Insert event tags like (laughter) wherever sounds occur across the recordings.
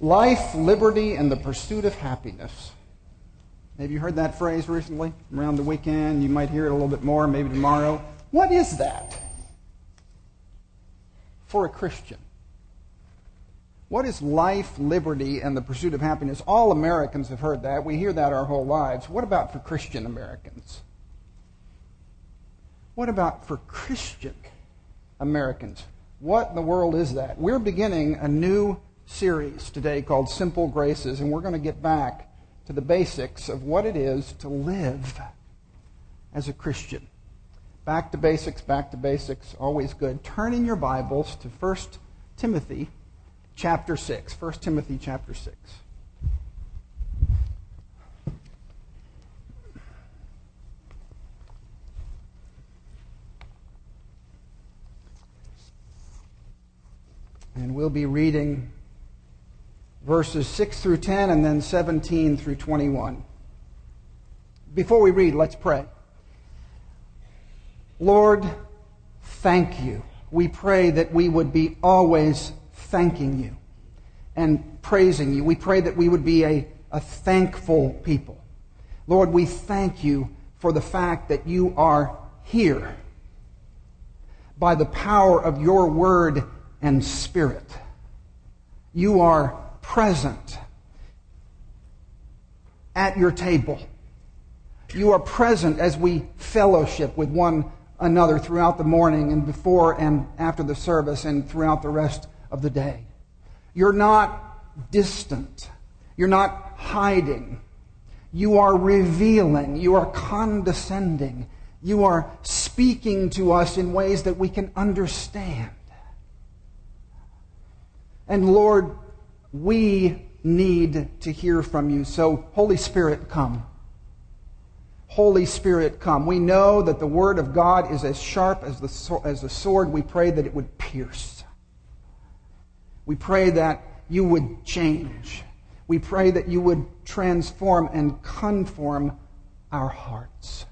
Life, liberty, and the pursuit of happiness. Have you heard that phrase recently? Around the weekend, you might hear it a little bit more, maybe tomorrow. What is that for a Christian? What is life, liberty, and the pursuit of happiness? All Americans have heard that. We hear that our whole lives. What about for Christian Americans? What about for Christian Americans? What in the world is that? We're beginning a new series today called Simple Graces, and we're going to get back to the basics of what it is to live as a Christian. Back to basics, back to basics, always good. Turn in your Bibles to 1 Timothy chapter 6. 1 Timothy chapter 6. And we'll be reading verses 6 through 10 and then 17 through 21. Before we read, let's pray. Lord, thank you. We pray that we would be always thanking you and praising you. We pray that we would be a, a thankful people. Lord, we thank you for the fact that you are here by the power of your word and spirit. You are present at your table. You are present as we fellowship with one another throughout the morning and before and after the service and throughout the rest of the day. You're not distant. You're not hiding. You are revealing. You are condescending. You are speaking to us in ways that we can understand. And Lord, we need to hear from you. So, Holy Spirit, come. Holy Spirit, come. We know that the Word of God is as sharp as the, as the sword. We pray that it would pierce. We pray that you would change. We pray that you would transform and conform our hearts.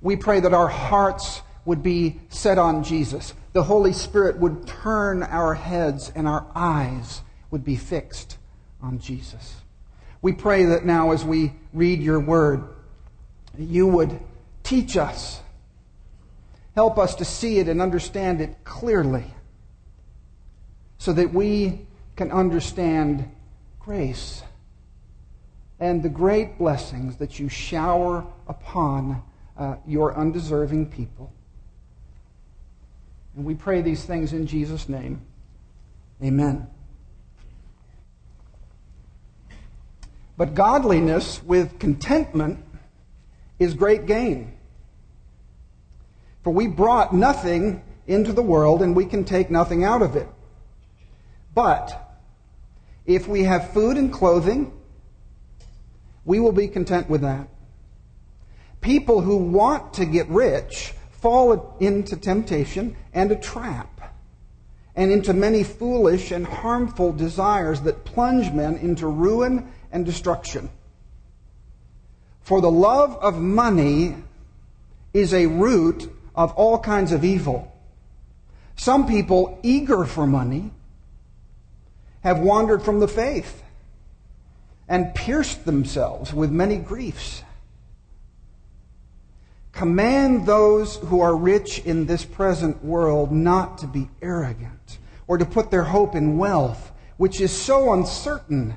We pray that our hearts would be set on Jesus. The Holy Spirit would turn our heads and our eyes would be fixed on Jesus. We pray that now, as we read your word, you would teach us, help us to see it and understand it clearly so that we can understand grace and the great blessings that you shower upon uh, your undeserving people. And we pray these things in Jesus' name. Amen. But godliness with contentment is great gain. For we brought nothing into the world, and we can take nothing out of it. But if we have food and clothing, we will be content with that. People who want to get rich fall into temptation and a trap, and into many foolish and harmful desires that plunge men into ruin and destruction. For the love of money is a root of all kinds of evil. Some people, eager for money, have wandered from the faith and pierced themselves with many griefs. Command those who are rich in this present world not to be arrogant or to put their hope in wealth, which is so uncertain,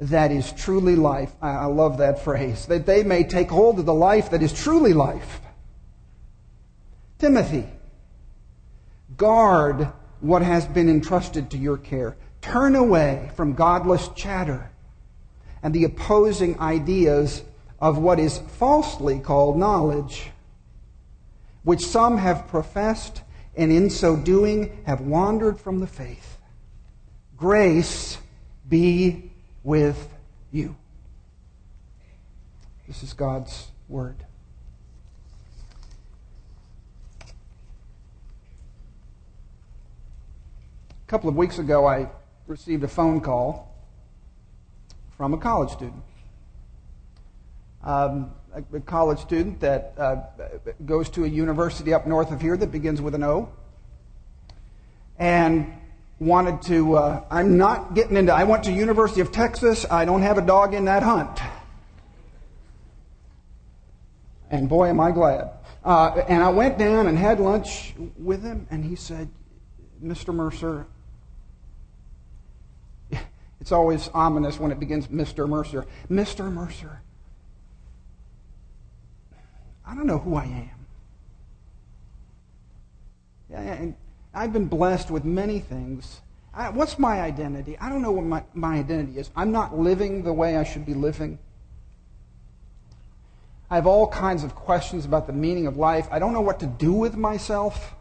that is truly life. I love that phrase. That they may take hold of the life that is truly life. Timothy, guard what has been entrusted to your care. Turn away from godless chatter and the opposing ideas of what is falsely called knowledge, which some have professed and in so doing have wandered from the faith. Grace be with you. This is God's word. A couple of weeks ago, I received a phone call from a college student. Um, a, a, college student that uh, goes to a university up north of here that begins with an O. And wanted to, uh, I'm not getting into, I went to University of Texas. I don't have a dog in that hunt. And boy, am I glad. Uh, and I went down and had lunch with him, and he said, Mr. Mercer, (laughs) it's always ominous when it begins, Mr. Mercer. Mr. Mercer, I don't know who I am. And I've been blessed with many things. I, what's my identity? I don't know what my, my identity is. I'm not living the way I should be living. I have all kinds of questions about the meaning of life. I don't know what to do with myself.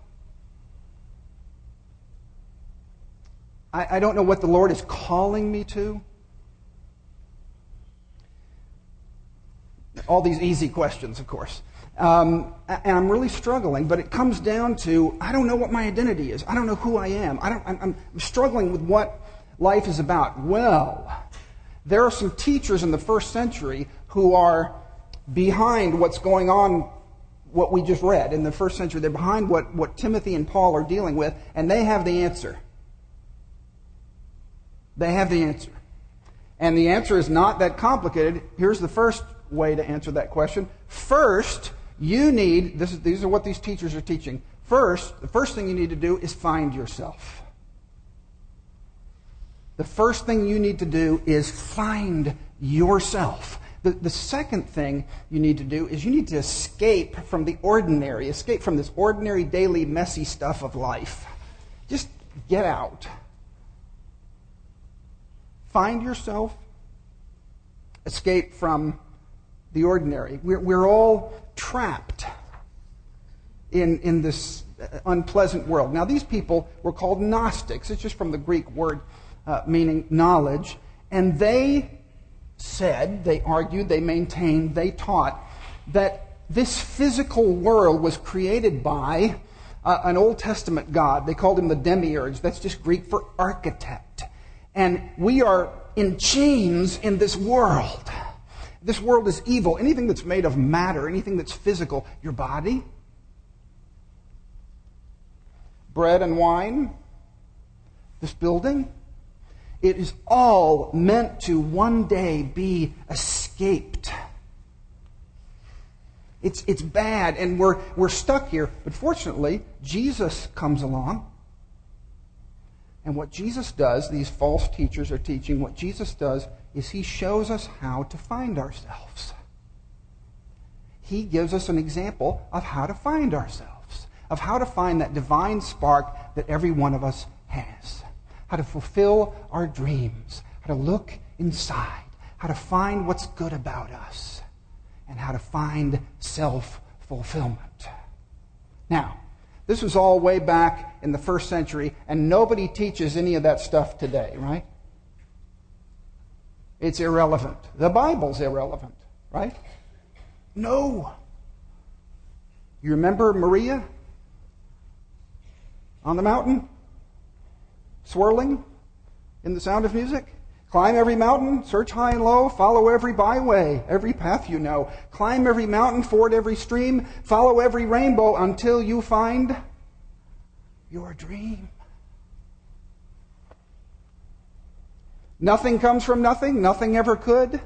I, I don't know what the Lord is calling me to. All these easy questions, of course. Um, and I'm really struggling, but it comes down to I don't know what my identity is. I don't know who I am. I don't, I'm, I'm struggling with what life is about. Well, there are some teachers in the first century who are behind what's going on, what we just read in the first century. They're behind what, what Timothy and Paul are dealing with, and they have the answer. They have the answer. And the answer is not that complicated. Here's the first way to answer that question. First, you need, this is, these are what these teachers are teaching. First, the first thing you need to do is find yourself. The first thing you need to do is find yourself. The, the second thing you need to do is you need to escape from the ordinary, escape from this ordinary, daily, messy stuff of life. Just get out. Find yourself, escape from the ordinary. We're, we're all trapped in, in this unpleasant world. Now, these people were called Gnostics. It's just from the Greek word uh, meaning knowledge. And they said, they argued, they maintained, they taught that this physical world was created by uh, an Old Testament God. They called him the demiurge. That's just Greek for architect. And we are in chains in this world. This world is evil. Anything that's made of matter, anything that's physical, your body, bread and wine, this building, it is all meant to one day be escaped. It's, it's bad, and we're, we're stuck here. But fortunately, Jesus comes along. And what Jesus does, these false teachers are teaching, what Jesus does is he shows us how to find ourselves. He gives us an example of how to find ourselves, of how to find that divine spark that every one of us has, how to fulfill our dreams, how to look inside, how to find what's good about us, and how to find self fulfillment. Now, this was all way back in the first century, and nobody teaches any of that stuff today, right? It's irrelevant. The Bible's irrelevant, right? No. You remember Maria on the mountain? Swirling in the sound of music? Climb every mountain, search high and low, follow every byway, every path you know. Climb every mountain, ford every stream, follow every rainbow until you find your dream. Nothing comes from nothing, nothing ever could.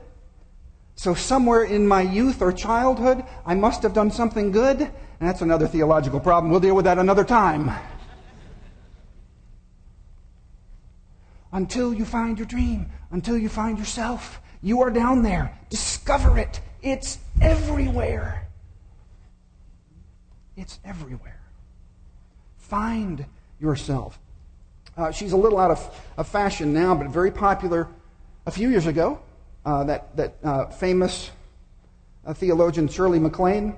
So, somewhere in my youth or childhood, I must have done something good, and that's another theological problem. We'll deal with that another time. Until you find your dream, until you find yourself, you are down there. Discover it. It's everywhere. It's everywhere. Find yourself. Uh, she's a little out of, of, fashion now, but very popular a few years ago. Uh, that that uh, famous uh, theologian Shirley MacLaine.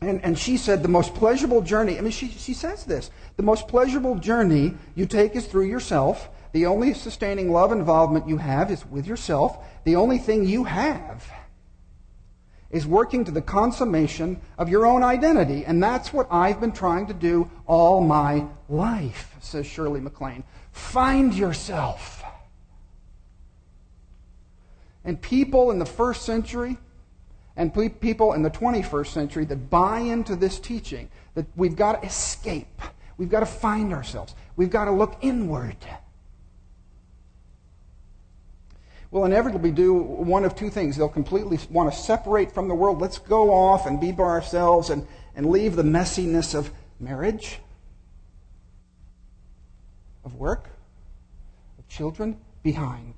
And, and she said the most pleasurable journey, I mean, she, she says this the most pleasurable journey you take is through yourself. The only sustaining love involvement you have is with yourself. The only thing you have is working to the consummation of your own identity. And that's what I've been trying to do all my life, says Shirley MacLaine. Find yourself. And people in the first century and people in the 21st century that buy into this teaching that we've got to escape, we've got to find ourselves, we've got to look inward will inevitably do one of two things. They'll completely want to separate from the world. Let's go off and be by ourselves and, and leave the messiness of marriage, of work, of children behind.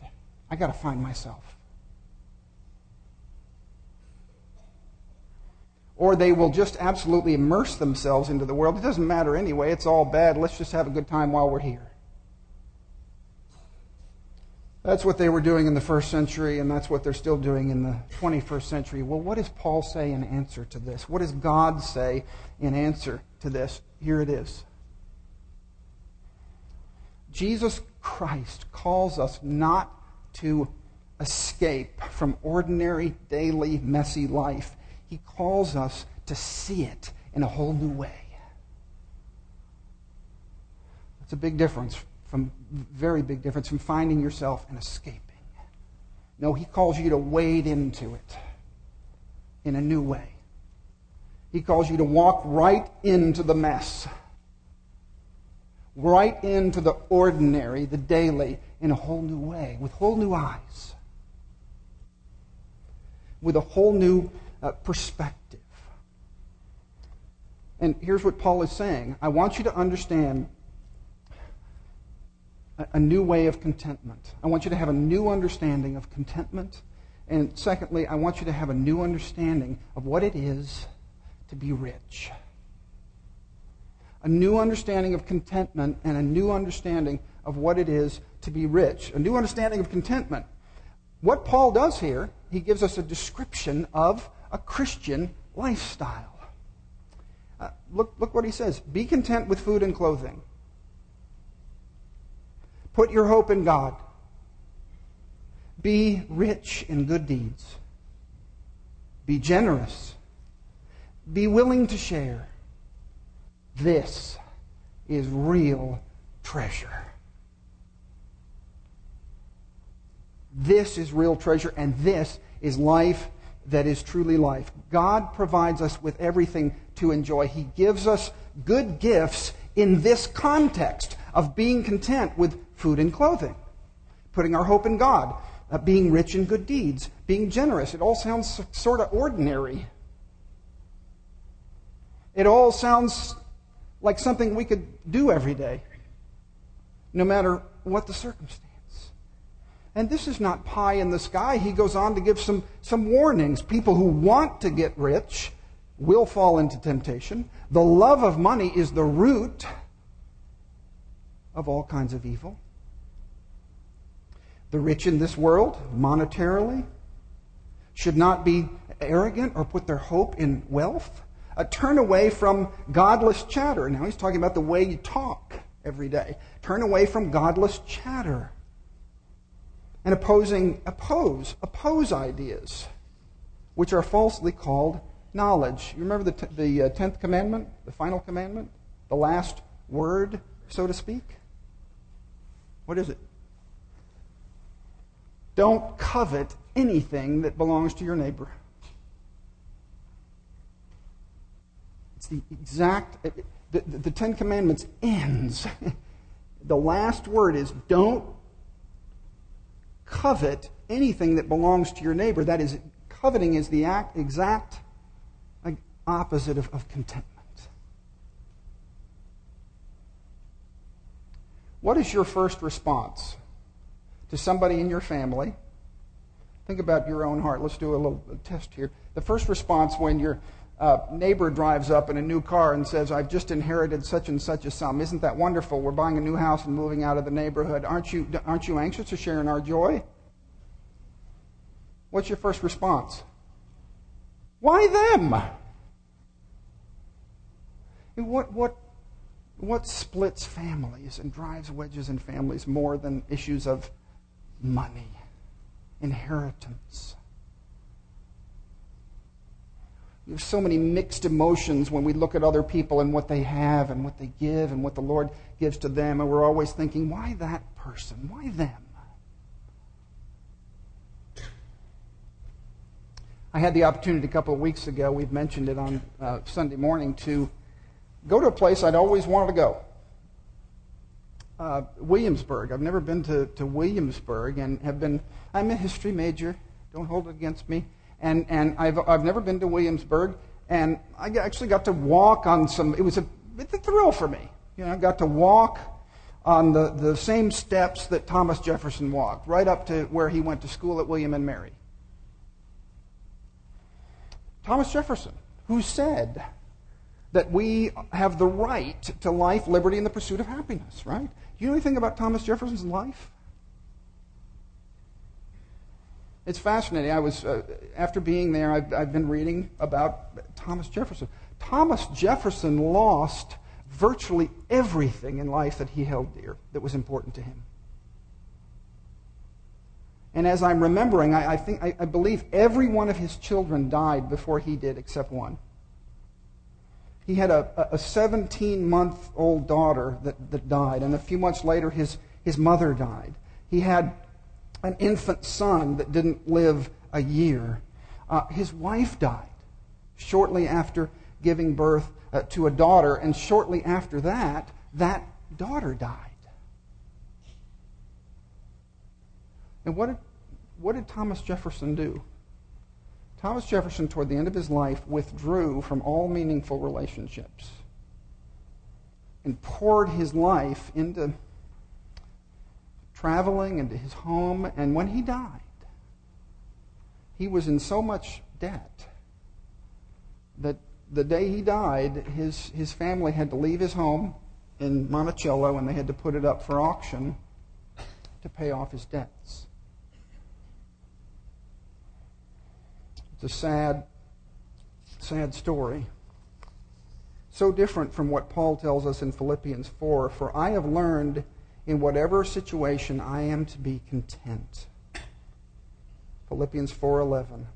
I got to find myself. Or they will just absolutely immerse themselves into the world. It doesn't matter anyway. It's all bad. Let's just have a good time while we're here. That's what they were doing in the first century, and that's what they're still doing in the 21st century. Well, what does Paul say in answer to this? What does God say in answer to this? Here it is. Jesus Christ calls us not to escape from ordinary, daily, messy life. He calls us to see it in a whole new way. That's a big difference from very big difference from finding yourself and escaping. No, he calls you to wade into it in a new way. He calls you to walk right into the mess, right into the ordinary, the daily, in a whole new way, with whole new eyes, with a whole new uh, perspective. And here's what Paul is saying I want you to understand a new way of contentment. I want you to have a new understanding of contentment. And secondly, I want you to have a new understanding of what it is to be rich. A new understanding of contentment and a new understanding of what it is to be rich. A new understanding of contentment. What Paul does here, he gives us a description of a Christian lifestyle. Uh, look, look what he says Be content with food and clothing. Put your hope in God. Be rich in good deeds. Be generous. Be willing to share. This is real treasure. This is real treasure, and this is life that is truly life. God provides us with everything to enjoy. He gives us good gifts in this context of being content with food and clothing, putting our hope in God, uh, being rich in good deeds, being generous. It all sounds sort of ordinary. It all sounds like something we could do every day, no matter what the circumstance. And this is not pie in the sky. He goes on to give some, some warnings. People who want to get rich will fall into temptation. The love of money is the root of all kinds of evil. The rich in this world, monetarily, should not be arrogant or put their hope in wealth. Uh, turn away from godless chatter. Now he's talking about the way you talk every day. Turn away from godless chatter. And opposing, oppose, oppose ideas which are falsely called knowledge. You remember the, t- the uh, tenth commandment, the final commandment, the last word, so to speak? What is it? Don't covet anything that belongs to your neighbor. It's the exact, the, the, the Ten Commandments ends. (laughs) the last word is don't covet anything that belongs to your neighbor. That is, coveting is the act, exact opposite of, of contentment. What is your first response to somebody in your family? Think about your own heart. Let's do a little test here. The first response when your uh, neighbor drives up in a new car and says, I've just inherited such and such a sum. Isn't that wonderful? We're buying a new house and moving out of the neighborhood. Aren't you, aren't you anxious to share in our joy? What's your first response? Why them? What, what, what splits families and drives wedges in families more than issues of money, inheritance? We have so many mixed emotions when we look at other people and what they have and what they give and what the Lord gives to them, and we're always thinking, why that person? Why them? I had the opportunity a couple of weeks ago, we've mentioned it on uh, Sunday morning, to go to a place I'd always wanted to go. Uh, Williamsburg. I've never been to, to Williamsburg and have been, I'm a history major, don't hold it against me. And, and I've, I've never been to Williamsburg, and I actually got to walk on some, it was a, it's a thrill for me. You know, I got to walk on the, the same steps that Thomas Jefferson walked, right up to where he went to school at William and Mary. Thomas Jefferson, who said that we have the right to life, liberty, and the pursuit of happiness, right? Do you know anything about Thomas Jefferson's life? It's fascinating. I was, uh, after being there, I've, I've been reading about Thomas Jefferson. Thomas Jefferson lost virtually everything in life that he held dear that was important to him. And as I'm remembering, I, I think I, I, believe every one of his children died before he did, except one. He had a, a 17 month old daughter that, that died, and a few months later, his, his mother died. He had an infant son that didn't live a year. Uh, his wife died shortly after giving birth uh, to a daughter, and shortly after that, that daughter died. And what did, what did Thomas Jefferson do? Thomas Jefferson, toward the end of his life, withdrew from all meaningful relationships and poured his life into traveling into his home. And when he died, he was in so much debt that the day he died, his, his family had to leave his home in Monticello and they had to put it up for auction to pay off his debts. It's a sad, sad story. So different from what Paul tells us in Philippians 4 For I have learned in whatever situation I am to be content. Philippians 4:11.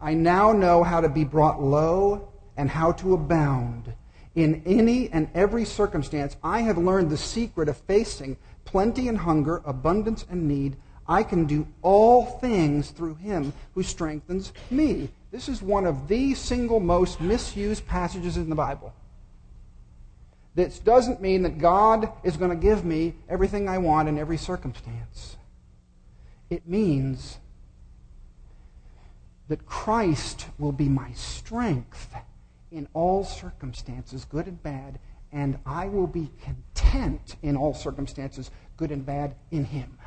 I now know how to be brought low and how to abound. In any and every circumstance, I have learned the secret of facing plenty and hunger, abundance and need. I can do all things through him who strengthens me. This is one of the single most misused passages in the Bible. This doesn't mean that God is going to give me everything I want in every circumstance. It means that Christ will be my strength in all circumstances, good and bad, and I will be content in all circumstances, good and bad, in Him.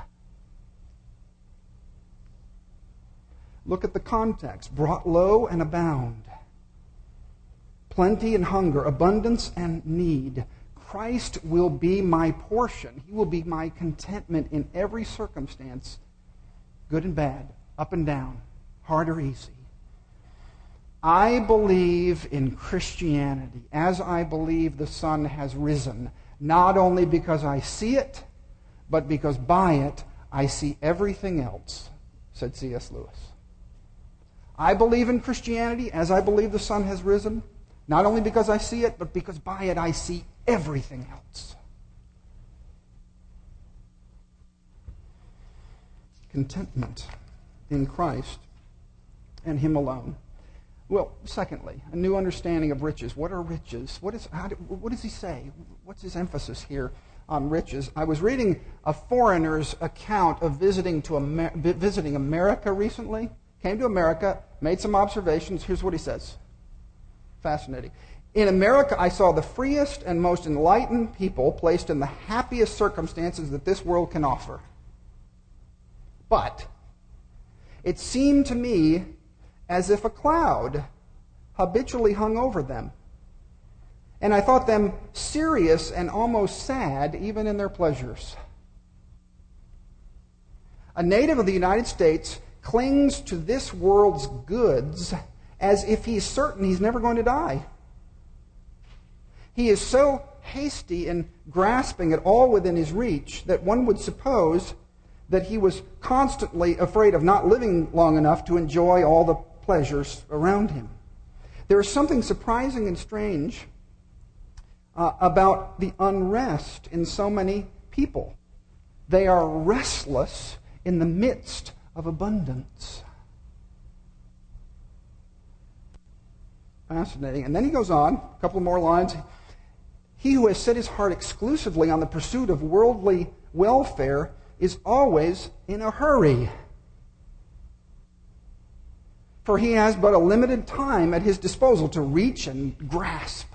Look at the context brought low and abound plenty and hunger, abundance and need. Christ will be my portion. He will be my contentment in every circumstance, good and bad, up and down, hard or easy. I believe in Christianity as I believe the sun has risen, not only because I see it, but because by it I see everything else, said C.S. Lewis. I believe in Christianity as I believe the sun has risen, not only because I see it, but because by it I see everything else. Contentment in Christ and Him alone. Well, secondly, a new understanding of riches. What are riches? What, is, do, what does he say? What's his emphasis here on riches? I was reading a foreigner's account of visiting, to Amer- visiting America recently. Came to America, made some observations. Here's what he says fascinating. In America, I saw the freest and most enlightened people placed in the happiest circumstances that this world can offer. But it seemed to me as if a cloud habitually hung over them. And I thought them serious and almost sad, even in their pleasures. A native of the United States clings to this world's goods as if he's certain he's never going to die. He is so hasty in grasping at all within his reach that one would suppose that he was constantly afraid of not living long enough to enjoy all the pleasures around him. There is something surprising and strange uh, about the unrest in so many people. They are restless in the midst of abundance. Fascinating. And then he goes on, a couple more lines. He who has set his heart exclusively on the pursuit of worldly welfare is always in a hurry. For he has but a limited time at his disposal to reach and grasp.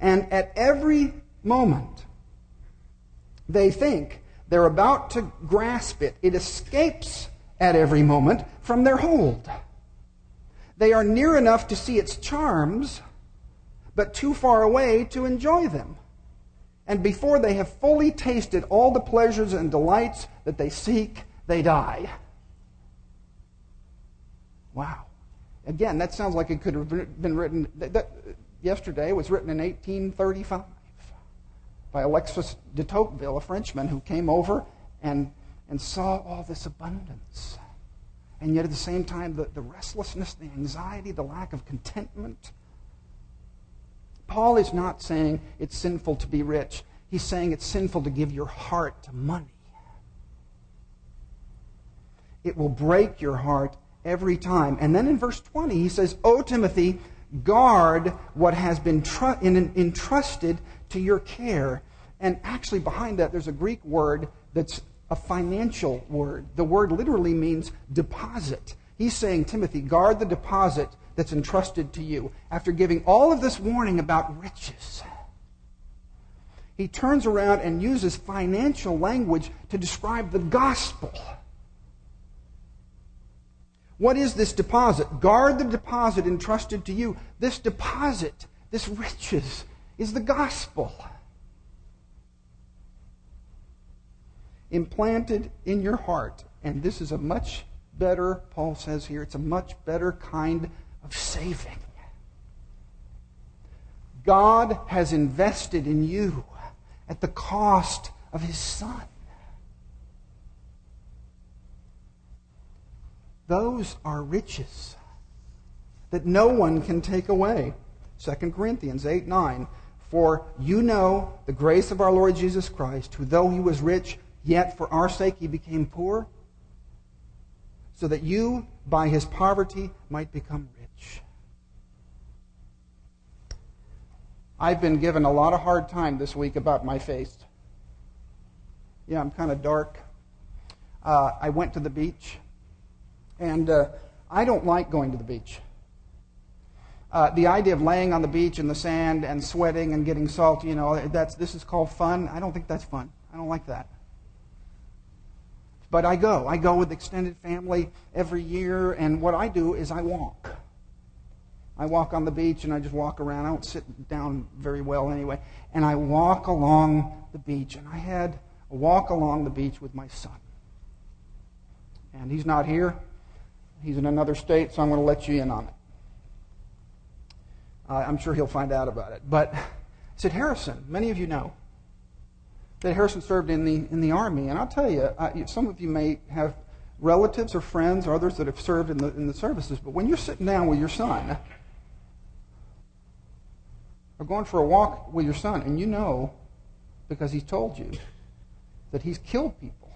And at every moment, they think they're about to grasp it. It escapes at every moment from their hold. They are near enough to see its charms, but too far away to enjoy them. And before they have fully tasted all the pleasures and delights that they seek, they die. Wow. Again, that sounds like it could have been written. That, that, yesterday was written in 1835 by Alexis de Tocqueville, a Frenchman who came over and, and saw all this abundance. And yet, at the same time, the, the restlessness, the anxiety, the lack of contentment. Paul is not saying it's sinful to be rich. He's saying it's sinful to give your heart to money. It will break your heart every time. And then in verse 20, he says, O Timothy, guard what has been tr- in, entrusted to your care. And actually, behind that, there's a Greek word that's a financial word. The word literally means deposit. He's saying, Timothy, guard the deposit that's entrusted to you. After giving all of this warning about riches, he turns around and uses financial language to describe the gospel. What is this deposit? Guard the deposit entrusted to you. This deposit, this riches, is the gospel. Implanted in your heart. And this is a much better, Paul says here, it's a much better kind of saving. God has invested in you at the cost of his son. Those are riches that no one can take away. 2 Corinthians 8 9. For you know the grace of our Lord Jesus Christ, who though he was rich, yet for our sake he became poor, so that you by his poverty might become rich. I've been given a lot of hard time this week about my face. Yeah, I'm kind of dark. Uh, I went to the beach and uh, I don't like going to the beach. Uh, the idea of laying on the beach in the sand and sweating and getting salty, you know, that's, this is called fun. I don't think that's fun. I don't like that. But I go. I go with extended family every year, and what I do is I walk. I walk on the beach and I just walk around. I don't sit down very well anyway. And I walk along the beach, and I had a walk along the beach with my son. And he's not here. He's in another state, so I'm going to let you in on it. Uh, I'm sure he'll find out about it. But I said, Harrison, many of you know that Harrison served in the, in the Army. And I'll tell you, uh, some of you may have relatives or friends or others that have served in the, in the services, but when you're sitting down with your son, or going for a walk with your son, and you know, because he's told you, that he's killed people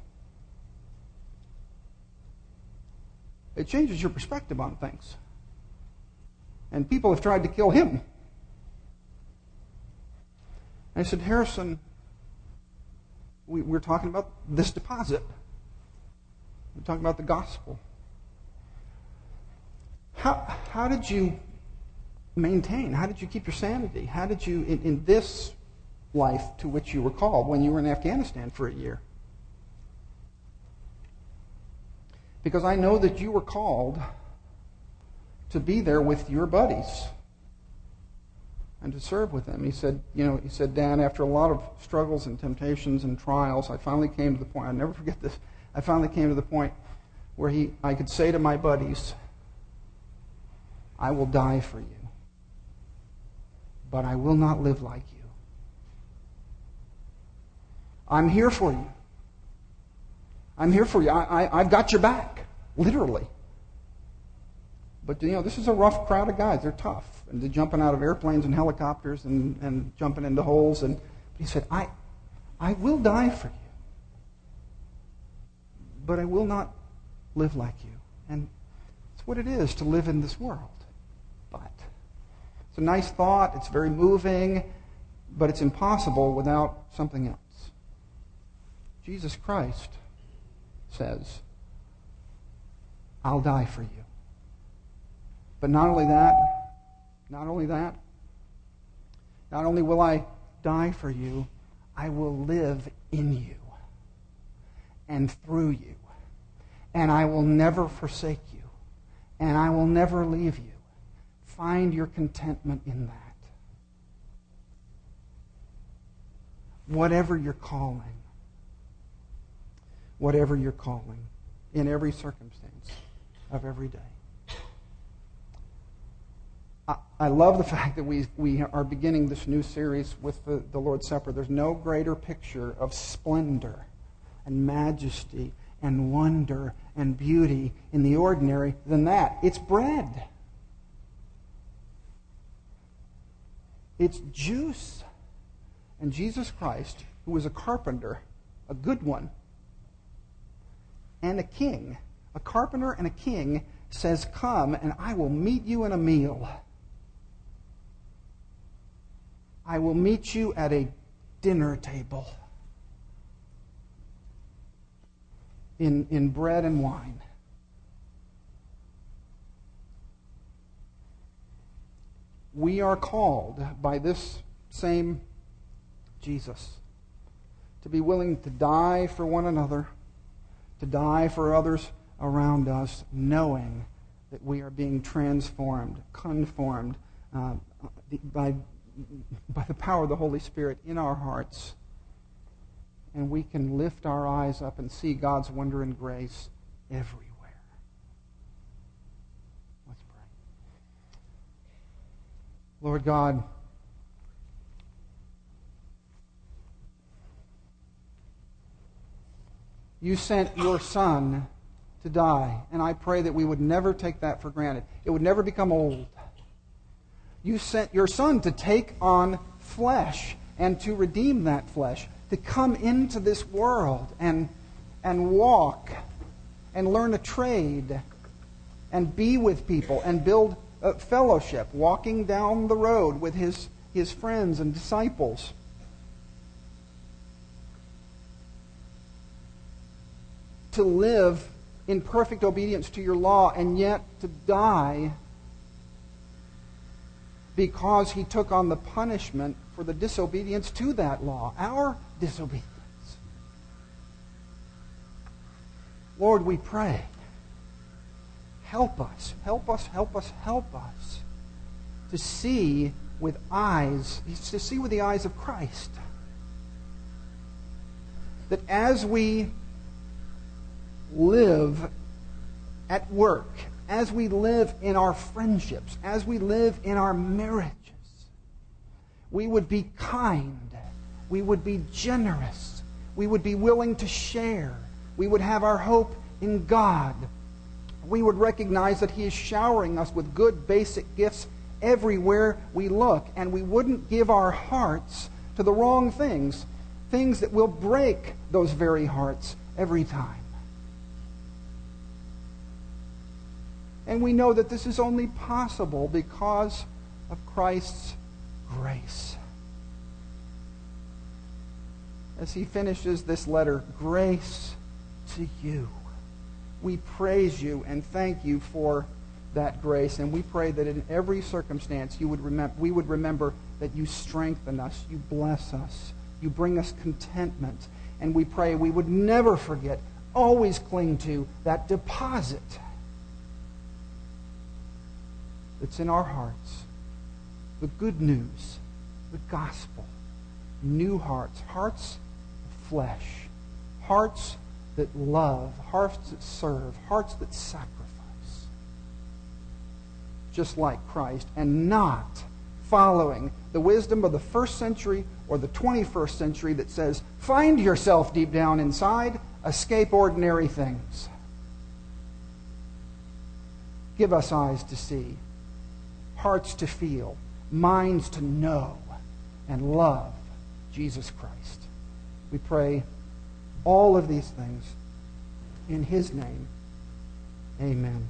It changes your perspective on things. And people have tried to kill him. I said, Harrison, we, we're talking about this deposit. We're talking about the gospel. How, how did you maintain? How did you keep your sanity? How did you, in, in this life to which you were called when you were in Afghanistan for a year? Because I know that you were called to be there with your buddies and to serve with them. He said, you know, he said, Dan, after a lot of struggles and temptations and trials, I finally came to the point, I'll never forget this, I finally came to the point where he, I could say to my buddies, I will die for you, but I will not live like you. I'm here for you. I'm here for you. I, I, I've got your back, literally. But, you know, this is a rough crowd of guys. They're tough. And they're jumping out of airplanes and helicopters and, and jumping into holes. And he said, I, I will die for you. But I will not live like you. And it's what it is to live in this world. But it's a nice thought. It's very moving. But it's impossible without something else. Jesus Christ says, I'll die for you. But not only that, not only that, not only will I die for you, I will live in you and through you. And I will never forsake you. And I will never leave you. Find your contentment in that. Whatever your calling, whatever your calling, in every circumstance of every day. I love the (laughs) fact that we, we are beginning this new series with the, the Lord's Supper. There's no greater picture of splendor and majesty and wonder and beauty in the ordinary than that. It's bread, it's juice. And Jesus Christ, who was a carpenter, a good one, and a king, a carpenter and a king, says, Come and I will meet you in a meal. I will meet you at a dinner table in, in bread and wine. We are called by this same Jesus to be willing to die for one another, to die for others around us, knowing that we are being transformed, conformed uh, by by the power of the Holy Spirit in our hearts. And we can lift our eyes up and see God's wonder and grace everywhere. Let's pray. Lord God, you sent your Son to die, and I pray that we would never take that for granted. It would never become old you sent your Son to take on flesh and to redeem that flesh, to come into this world and, and walk and learn a trade and be with people and build a fellowship, walking down the road with his, his friends and disciples. To live in perfect obedience to your law and yet to die because he took on the punishment for the disobedience to that law, our disobedience. Lord, we pray. Help us, help us, help us, help us to see with eyes, to see with the eyes of Christ. That as we live at work, as we live in our friendships, as we live in our marriages, we would be kind, we would be generous, we would be willing to share, we would have our hope in God. We would recognize that He is showering us with good basic gifts everywhere we look, and we wouldn't give our hearts to the wrong things, things that will break those very hearts every time. And we know that this is only possible because of Christ's grace. As he finishes this letter, grace to you. We praise you and thank you for that grace. And we pray that in every circumstance you would remember, we would remember that you strengthen us, you bless us, you bring us contentment. And we pray we would never forget, always cling to that deposit that's in our hearts, the good news, the gospel, new hearts, hearts of flesh, hearts that love, hearts that serve, hearts that sacrifice, just like Christ, and not following the wisdom of the first century or the 21st century that says, find yourself deep down inside, escape ordinary things. Give us eyes to see, hearts to feel, minds to know, and love Jesus Christ. We pray all of these things in His name. Amen.